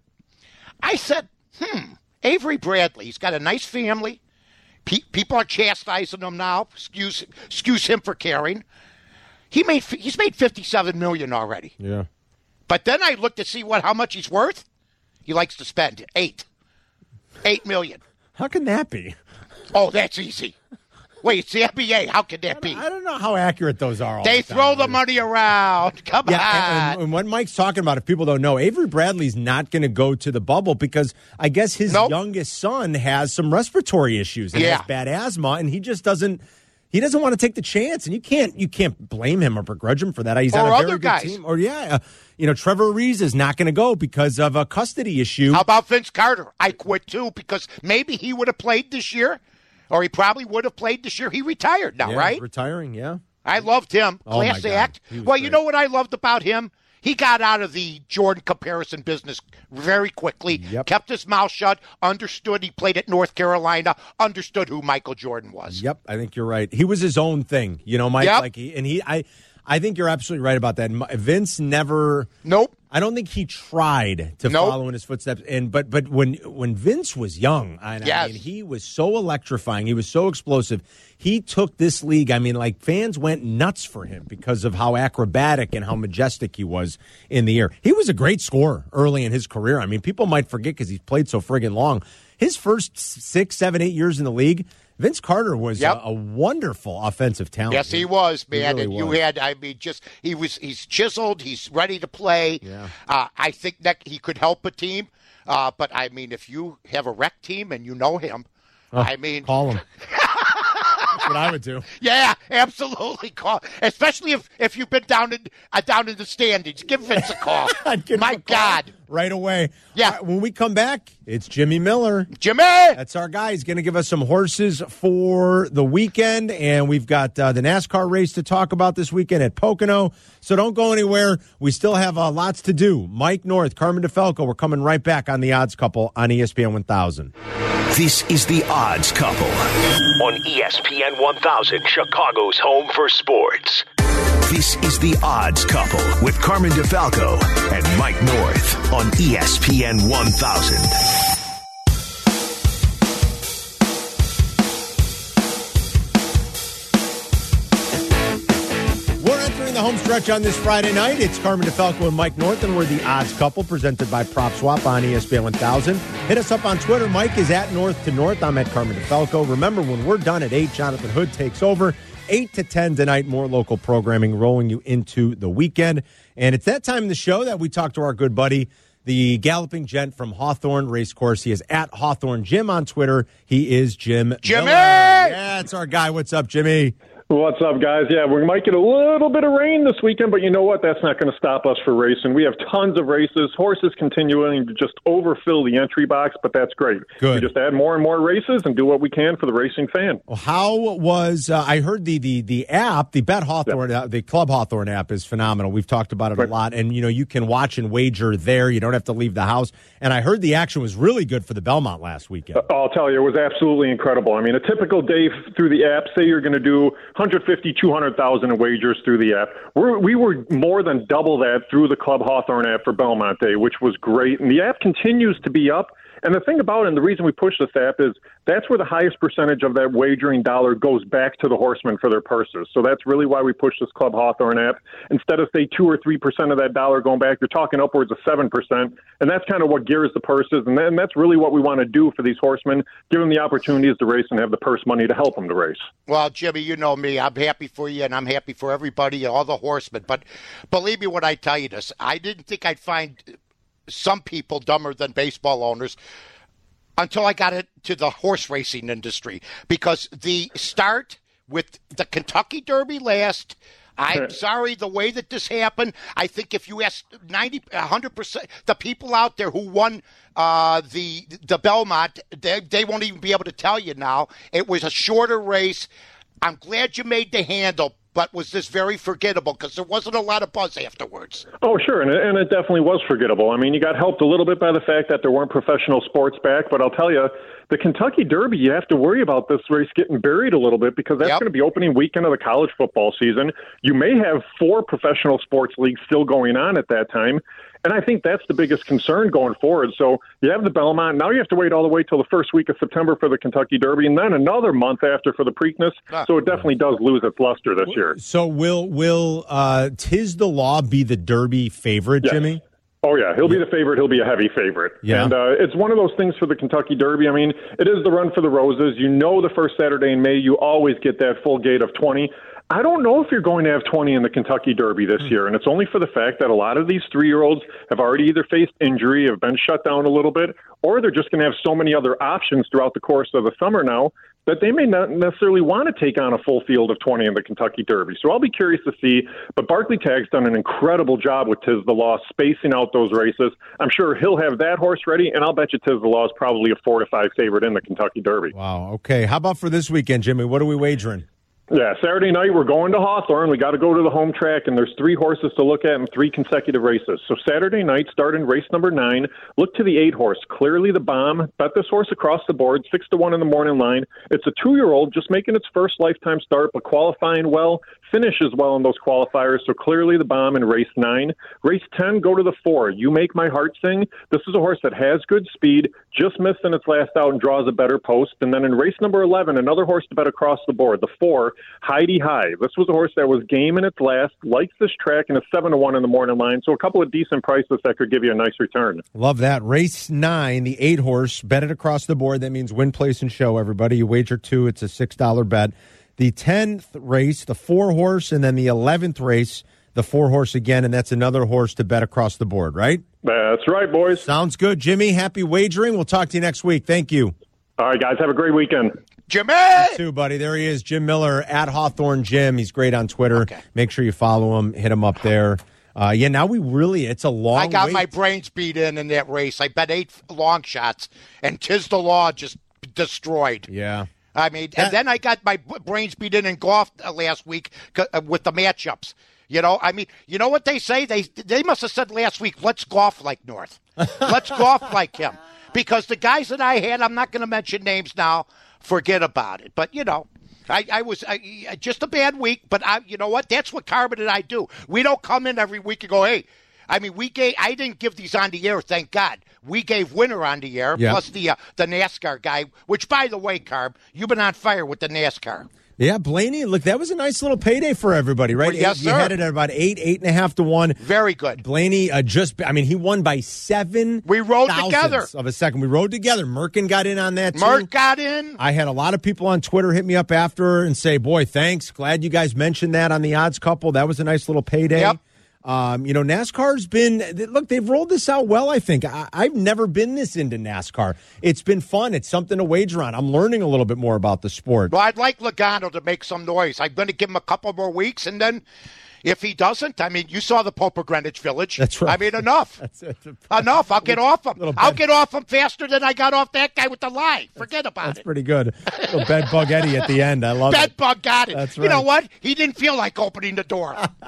I said, "Hmm, Avery Bradley. He's got a nice family. Pe- people are chastising him now. Excuse, excuse him for caring. He made he's made fifty-seven million already.
Yeah.
But then I looked to see what how much he's worth. He likes to spend eight, eight million.
How can that be?
Oh, that's easy. Wait, it's the NBA. How could that be?
I don't know how accurate those are. All
They
the time.
throw the money around. Come
Yeah,
on.
and, and what Mike's talking about, if people don't know, Avery Bradley's not going to go to the bubble because I guess his
Nope.
youngest son has some respiratory issues and
Yeah.
has bad asthma, and he just doesn't. He doesn't want to take the chance, and you can't you can't blame him or begrudge him for that. He's on
Or
a very
other
good
guys.
team. Or yeah, uh, you know Trevor Reeves is not going to go because of a custody issue.
How about Vince Carter? I quit too because maybe he would have played this year, or he probably would have played this year. He retired now,
Yeah,
right?
Retiring, yeah.
I loved him.
Oh,
Class act. Well, you know what I loved about him? He got out of the Jordan comparison business very quickly.
Yep.
Kept his mouth shut. Understood he played at North Carolina. Understood who Michael Jordan was.
Yep, I think you're right. He was his own thing, you know, Mike.
Yep.
Like he and he, I, I think you're absolutely right about that. Vince never.
Nope.
I don't think he tried to
Nope.
follow in his footsteps. And but but when when Vince was young, I, I
Yes.
mean, he was so electrifying. He was so explosive. He took this league. I mean, like fans went nuts for him because of how acrobatic and how majestic he was in the air. He was a great scorer early in his career. I mean, people might forget because he's played so friggin' long. His first six, seven, eight years in the league. Vince Carter was
Yep.
a, a wonderful offensive talent.
Yes, he was, man.
really
and you
was.
had, I mean, just he was, he's chiseled. He's ready to play.
Yeah.
Uh, I think that he could help a team. Uh, but I mean, if you have a rec team and you know him, I mean,
Call him. <laughs> That's what I would do. <laughs>
yeah, absolutely call. Especially if if you've been down in uh, down in the standings, give Vince a call. <laughs>
Give
My
a call
God,
Right away.
Yeah.
All right, when we come back, it's Jimmy Miller.
Jimmy.
That's our guy. He's going to give us some horses for the weekend, and we've got uh, the NASCAR race to talk about this weekend at Pocono. So don't go anywhere. We still have uh, lots to do. Mike North, Carmen DeFalco. We're coming right back on the Odds Couple on ESPN 1000.
This is The Odds Couple on E ESPN 1000, Chicago's home for sports. This is The Odds Couple with Carmen DeFalco and Mike North on ESPN 1000.
The home stretch on this Friday night. It's Carmen DeFalco and Mike North, and we're the odds couple presented by Prop Swap on ESPN 1000. Hit us up on Twitter. Mike is at North to North. I'm at Carmen DeFalco. Remember, when we're done at 8, Jonathan Hood takes over. 8 to 10 tonight, more local programming rolling you into the weekend. And it's that time in the show that we talk to our good buddy, the galloping gent from Hawthorne Racecourse. He is at Hawthorne Jim on Twitter. He is Jim.
Jimmy!
Miller. Yeah, it's our guy. What's up, Jimmy?
What's up, guys? Yeah, we might get a little bit of rain this weekend, but you know what? That's not going to stop us for racing. We have tons of races. Horses continuing to just overfill the entry box, but that's great.
Good.
We just add more and more races and do what we can for the racing fan.
Well, how was uh, I heard the the the app, the Bet Hawthorne, uh, the Club Hawthorne app is phenomenal. We've talked about it
Right.
a lot, and you know you can watch and wager there. You don't have to leave the house. And I heard the action was really good for the Belmont last weekend.
I'll tell you, it was absolutely incredible. I mean, a typical day through the app, say you're going to do 150, 200,000 in wagers through the app. We're, we were more than double that through the Club Hawthorne app for Belmont Day, which was great. And the app continues to be up. And the thing about it, and the reason we push this app is that's where the highest percentage of that wagering dollar goes back to the horsemen for their purses. So that's really why we push this Club Hawthorne app. Instead of say two or three percent of that dollar going back, you're talking upwards of seven percent, and that's kind of what gears the purses. And, then, that's really what we want to do for these horsemen: give them the opportunities to race and have the purse money to help them to race.
Well, Jimmy, you know me. I'm happy for you, and I'm happy for everybody, all the horsemen. But believe me when I tell you this, I didn't think I'd find some people dumber than baseball owners until I got into the horse racing industry because the start with the Kentucky Derby last. I'm sorry the way that this happened. I think if you ask 90, 100%, the people out there who won uh, the the Belmont, they, they won't even be able to tell you now. It was a shorter race. I'm glad you made the handle, but was this very forgettable because there wasn't a lot of buzz afterwards.
Oh, sure, and it, and it definitely was forgettable. I mean, you got helped a little bit by the fact that there weren't professional sports back, but I'll tell you, the Kentucky Derby, you have to worry about this race getting buried a little bit because that's
Yep.
going to be opening weekend of the college football season. You may have four professional sports leagues still going on at that time. And I think that's the biggest concern going forward. So you have the Belmont. Now you have to wait all the way till the first week of September for the Kentucky Derby, and then another month after for the Preakness. So it definitely does lose its luster this year.
So will will uh, Tiz the Law be the Derby favorite,
Yes.
Jimmy?
Oh yeah, he'll be the favorite. He'll be a heavy favorite.
Yeah.
and uh, it's one of those things for the Kentucky Derby. I mean, it is the run for the roses. You know, the first Saturday in May, you always get that full gate of twenty. I don't know if you're going to have 20 in the Kentucky Derby this hmm. year, and it's only for the fact that a lot of these three year olds have already either faced injury, have been shut down a little bit, or they're just going to have so many other options throughout the course of the summer now that they may not necessarily want to take on a full field of 20 in the Kentucky Derby. So I'll be curious to see. But Barclay Tagg's done an incredible job with Tiz the Law, spacing out those races. I'm sure he'll have that horse ready, and I'll bet you Tiz the Law is probably a four to five favorite in the Kentucky Derby.
Wow. Okay. How about for this weekend, Jimmy? What are we wagering?
Yeah, Saturday night we're going to Hawthorne. We got to go to the home track, and there's three horses to look at in three consecutive races. So Saturday night, starting race number nine, look to the eight horse, clearly the bomb. Bet this horse across the board, six to one in the morning line. It's a two-year-old just making its first lifetime start, but qualifying well, finishes well in those qualifiers. So clearly the bomb in race nine. Race ten, go to the four. You make my heart sing. This is a horse that has good speed, just missed in its last out and draws a better post. And then in race number eleven, another horse to bet across the board, the four. Heidi High. This was a horse that was game in its last, likes this track, and a seven to one in the morning line. So a couple of decent prices that could give you a nice return.
Love that. Race nine, the eight horse, bet it across the board. That means win, place, and show, everybody. You wager two, it's a $6 bet. The 10th race, the four horse, and then the 11th race, the four horse again, and that's another horse to bet across the board, right?
That's right, boys.
Sounds good. Jimmy, happy wagering. We'll talk to you next week. Thank you.
All right, guys, have a great weekend.
Jimmy!
Too, buddy. There he is, Jim Miller at Hawthorne Jim. He's great on Twitter.
Okay.
Make sure you follow him. Hit him up there. Uh, yeah, now we really, it's a long
I got
wait.
my brains beat in in that race. I bet eight long shots, and Tiz the Law just destroyed.
Yeah.
I mean,
That-
and then I got my brains beat in in golf uh, last week uh, with the matchups. You know, I mean, you know what they say? They they must have said last week, "Let's golf like North. Let's golf like him." <laughs> Because the guys that I had, I'm not going to mention names now. Forget about it. But you know, I, I was I, just a bad week. But I, you know what? That's what Carmen and I do. We don't come in every week and go, "Hey." I mean, we gave. I didn't give these on the air, thank God. We gave winner on the air,
Yeah.
plus the uh, the NASCAR guy. Which, by the way, Carm, you've been on fire with the NASCAR.
Yeah, Blaney, look, that was a nice little payday for everybody, right?
Well, yes,
you
sir.
had it at about eight, eight and a half to one.
Very good.
Blaney uh, just, I mean, he won by seven.
We rode together.
Of a second. We rode together. Merkin got in on that too.
Got in.
I had a lot of people on Twitter hit me up after and say, boy, thanks. Glad you guys mentioned that on the odds couple. That was a nice little payday.
Yep.
Um, you know, NASCAR's been look. They've rolled this out well. I think I, I've never been this into NASCAR. It's been fun. It's something to wager on. I'm learning a little bit more about the sport.
Well, I'd like Logano to make some noise. I'm going to give him a couple more weeks, and then if he doesn't, I mean, you saw the Pope of Greenwich Village.
That's right.
I mean, enough. <laughs>
That's, that's
enough. I'll get off him. I'll get off him faster than I got off that guy with the lie. Forget about
That's
it.
That's pretty good. Little bed bug Eddie at the end. I love
Bed
it.
bug got it.
That's right.
You know what? He didn't feel like opening the door. <laughs> <laughs>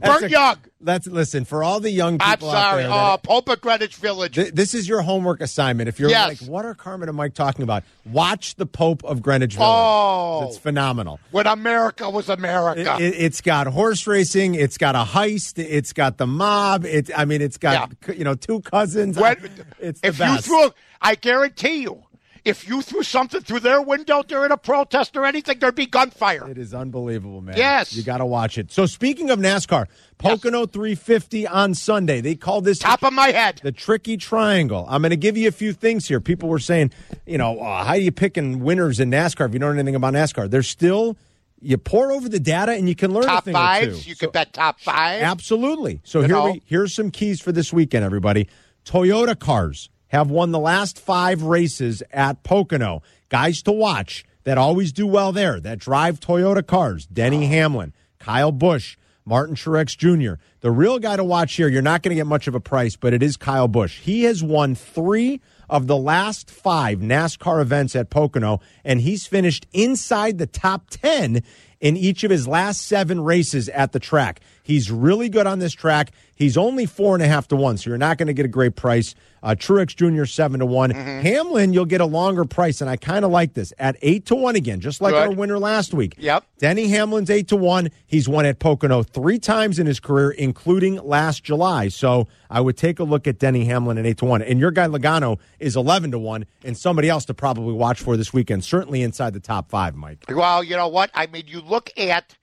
That's
Burt
a-
Young.
That's listen for all the young people.
I'm
people out
sorry.
there.
Oh, Pope of Greenwich Village.
Th- this is your homework assignment. If you're
Yes.
like, what are Carmen and Mike talking about? Watch the Pope of Greenwich Village.
Oh.
It's phenomenal.
when America was
It,
America.
It, has got horse racing. It's got a heist. It's got the mob. It, I mean, it's got you know two cousins.
When-
it's the
if
best.
you threw, I guarantee you, if you threw something through their window during a protest or anything, there'd be gunfire.
It is unbelievable, man.
Yes.
You got to watch it. So, speaking of NASCAR, Pocono 350 on Sunday. They call this
Top of my head.
the tricky triangle. I'm going to give you a few things here. People were saying, you know, uh, how are you picking winners in NASCAR if you don't know anything about NASCAR? There's still, you pour over the data and you can learn a
Top
thing or two.
You
So-
could bet top five.
Absolutely. So
You
here
know?
we here's some keys for this weekend, everybody. Toyota cars have won the last five races at Pocono. Guys to watch that always do well there, that drive Toyota cars. Denny Hamlin, Kyle Busch, Martin Truex Jr. The real guy to watch here, you're not going to get much of a price, but it is Kyle Busch. He has won three of the last five NASCAR events at Pocono, and he's finished inside the top 10 in each of his last seven races at the track. He's really good on this track. He's only four and a half to one, so you're not going to get a great price. Uh, Truex Jr. seven to one.
Mm-hmm.
Hamlin, you'll get a longer price, and I kind of like this at eight to one again, just like
Good.
our winner last week.
Yep.
Denny Hamlin's eight to one. He's won at Pocono three times in his career, including last July. So I would take a look at Denny Hamlin at eight to one. And your guy Logano is eleven to one, and somebody else to probably watch for this weekend. Certainly inside the top five, Mike.
Well, you know what? I mean, you look at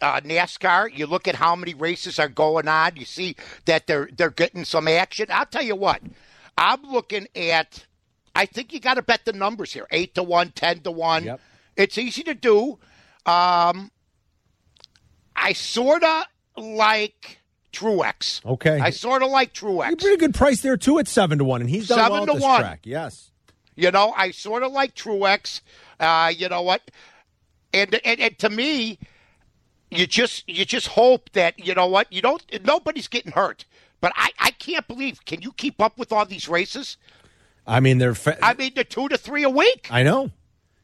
uh, NASCAR. You look at how many races are going on. You see that they're they're getting some action. I'll tell you what. I'm looking at. I think you got to bet the numbers here: eight to one, ten to one.
Yep.
It's easy to do. Um, I sort of like Truex.
Okay.
I sort of like Truex.
pretty good price there too at seven to one, and he's done
Seven
well
to
this
one.
track. Yes.
You know, I sort of like Truex. Uh, you know what? And, and and to me, you just you just hope that you know what you don't. Nobody's getting hurt, but I I can't believe. Can you keep up with all these races?
I mean, they're. Fa-
I mean, the two to three a week.
I know.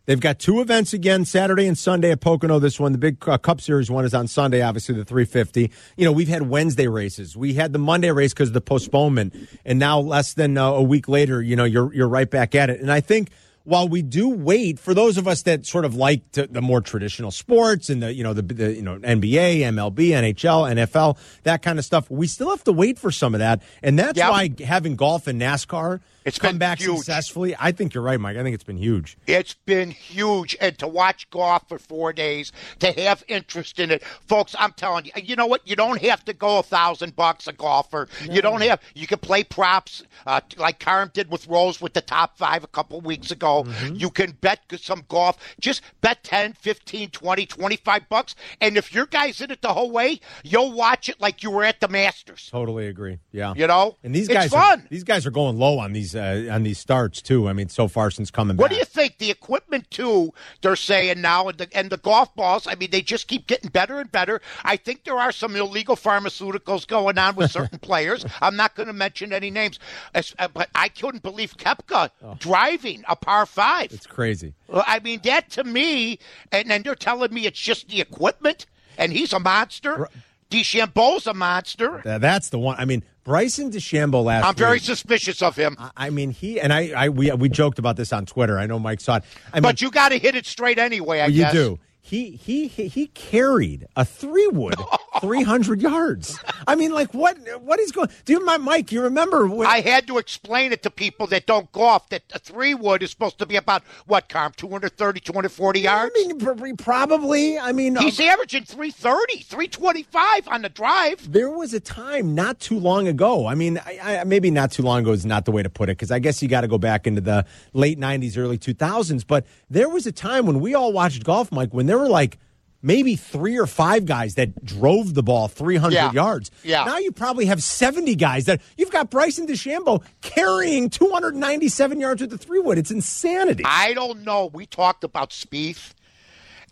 They've got two events again, Saturday and Sunday at Pocono. This one, the big uh, Cup Series one, is on Sunday. Obviously, the 350. You know, we've had Wednesday races. We had the Monday race because of the postponement, and now less than uh, a week later, you know, you're you're right back at it. And I think while we do wait for those of us that sort of like to, the more traditional sports and the you know the, the you know NBA, MLB, NHL, NFL, that kind of stuff, we still have to wait for some of that, and that's
Yep.
why having golf and NASCAR.
It's
come back
huge.
successfully. I think you're right, Mike. I think it's been huge.
It's been huge. And to watch golf for four days, to have interest in it. Folks, I'm telling you, you know what? You don't have to go a thousand bucks a golfer. You don't have, you can play props uh, like Carm did with Rose with the top five a couple weeks ago. You can bet some golf. Just bet 10, 15, 20, 25 bucks. And if your guy's in it the whole way, you'll watch it like you were at the Masters.
Totally agree. Yeah,
You know?
and these
It's
guys
fun.
Are, these guys are going low on these uh, on these starts too. I mean, so far since coming
What
back.
What do you think? The equipment too, they're saying now, and the, and the golf balls. I mean, they just keep getting better and better. I think there are some illegal pharmaceuticals going on with certain <laughs> players. I'm not going to mention any names, uh, but I couldn't believe Koepka driving a par five.
It's crazy.
Well, I mean, that to me, and then they're telling me it's just the equipment, and he's a monster. DeChambeau's a monster.
Uh, that's the one. I mean, Bryson DeChambeau last.
I'm very
week,
suspicious of him.
I- I mean, he and I, I we we joked about this on Twitter. I know Mike saw it. I mean,
But you got to hit it straight anyway. I
you
guess
do. He he he he carried a three wood, <laughs> three hundred yards. I mean, like what what is going? Do you, my Mike? You remember when?
I had to explain it to people that don't golf that a three wood is supposed to be about what, Carm, 230, 240
I
yards?
mean, probably. I mean,
He's
um,
averaging 330, 325 on the drive.
There was a time not too long ago. I mean, I, I, maybe not too long ago is not the way to put it because I guess you got to go back into the late 90s, early 2000s. But there was a time when we all watched golf, Mike, when there were like maybe three or five guys that drove the ball 300
Yeah.
yards.
Yeah.
Now you probably have 70 guys that you've got Bryson DeChambeau carrying 297 yards with the three wood. It's insanity.
I don't know. We talked about Spieth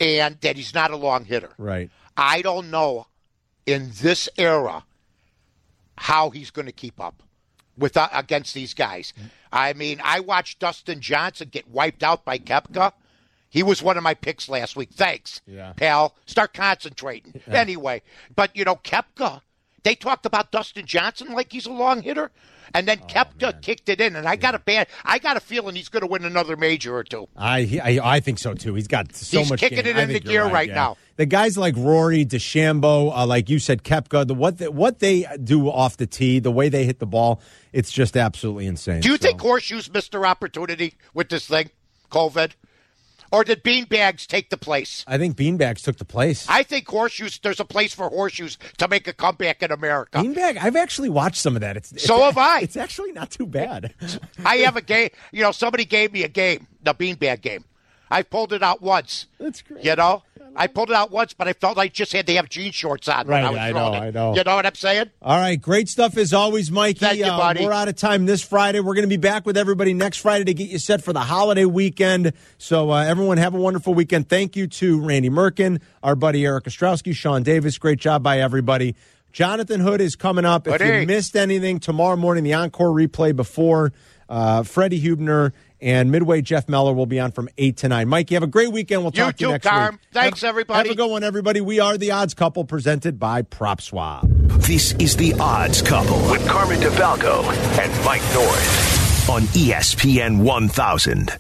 and that he's not a long hitter.
right.
I don't know in this era how he's going to keep up with uh, against these guys. I mean, I watched Dustin Johnson get wiped out by Koepka. He was one of my picks last week. Thanks,
Yeah.
pal. Start concentrating. Anyway, but you know, Koepka, they talked about Dustin Johnson like he's a long hitter. And then Koepka kicked it in, and I got a bad, I got a feeling he's going to win another major or two.
I, I I think so too. He's got so
He's
much.
kicking
game.
it
I
into
think you're
gear right
yeah.
now.
The guys like Rory, DeChambeau, uh, like you said, Koepka, the what the, what they do off the tee, the way they hit the ball, it's just absolutely insane.
Do you
So-
think horseshoes missed their opportunity with this thing, COVID? Or did beanbags take the place?
I think beanbags took the place.
I think horseshoes, there's a place for horseshoes to make a comeback in America.
Beanbag. I've actually watched some of that. It's, it's
So have I.
It's actually not too bad.
I have a game, you know, somebody gave me a game, the beanbag game. I pulled it out once.
That's great.
You know? I pulled it out once, but I felt like I just had to have jean shorts on when
Right,
I was
I know,
it.
I know.
You know what I'm saying?
All right, great stuff as always, Mikey.
Thank you,
Uh,
buddy.
we're out of time this Friday. We're going to be back with everybody next Friday to get you set for the holiday weekend. So, uh, everyone, have a wonderful weekend. Thank you to Randy Merkin, our buddy Eric Ostrowski, Sean Davis. Great job by everybody. Jonathan Hood is coming up. If you missed anything, tomorrow morning, the encore replay before uh, Freddie Hubner and Midway Jeff Meller will be on from 8 to 9. Mike, you have a great weekend. We'll
You
talk to you
too,
next
Carm.
week.
Thanks,
Have-
everybody.
Have a good one, everybody. We are the Odds Couple presented by Prop Swap.
This is the Odds Couple with Carmen DeFalco and Mike North on ESPN 1000.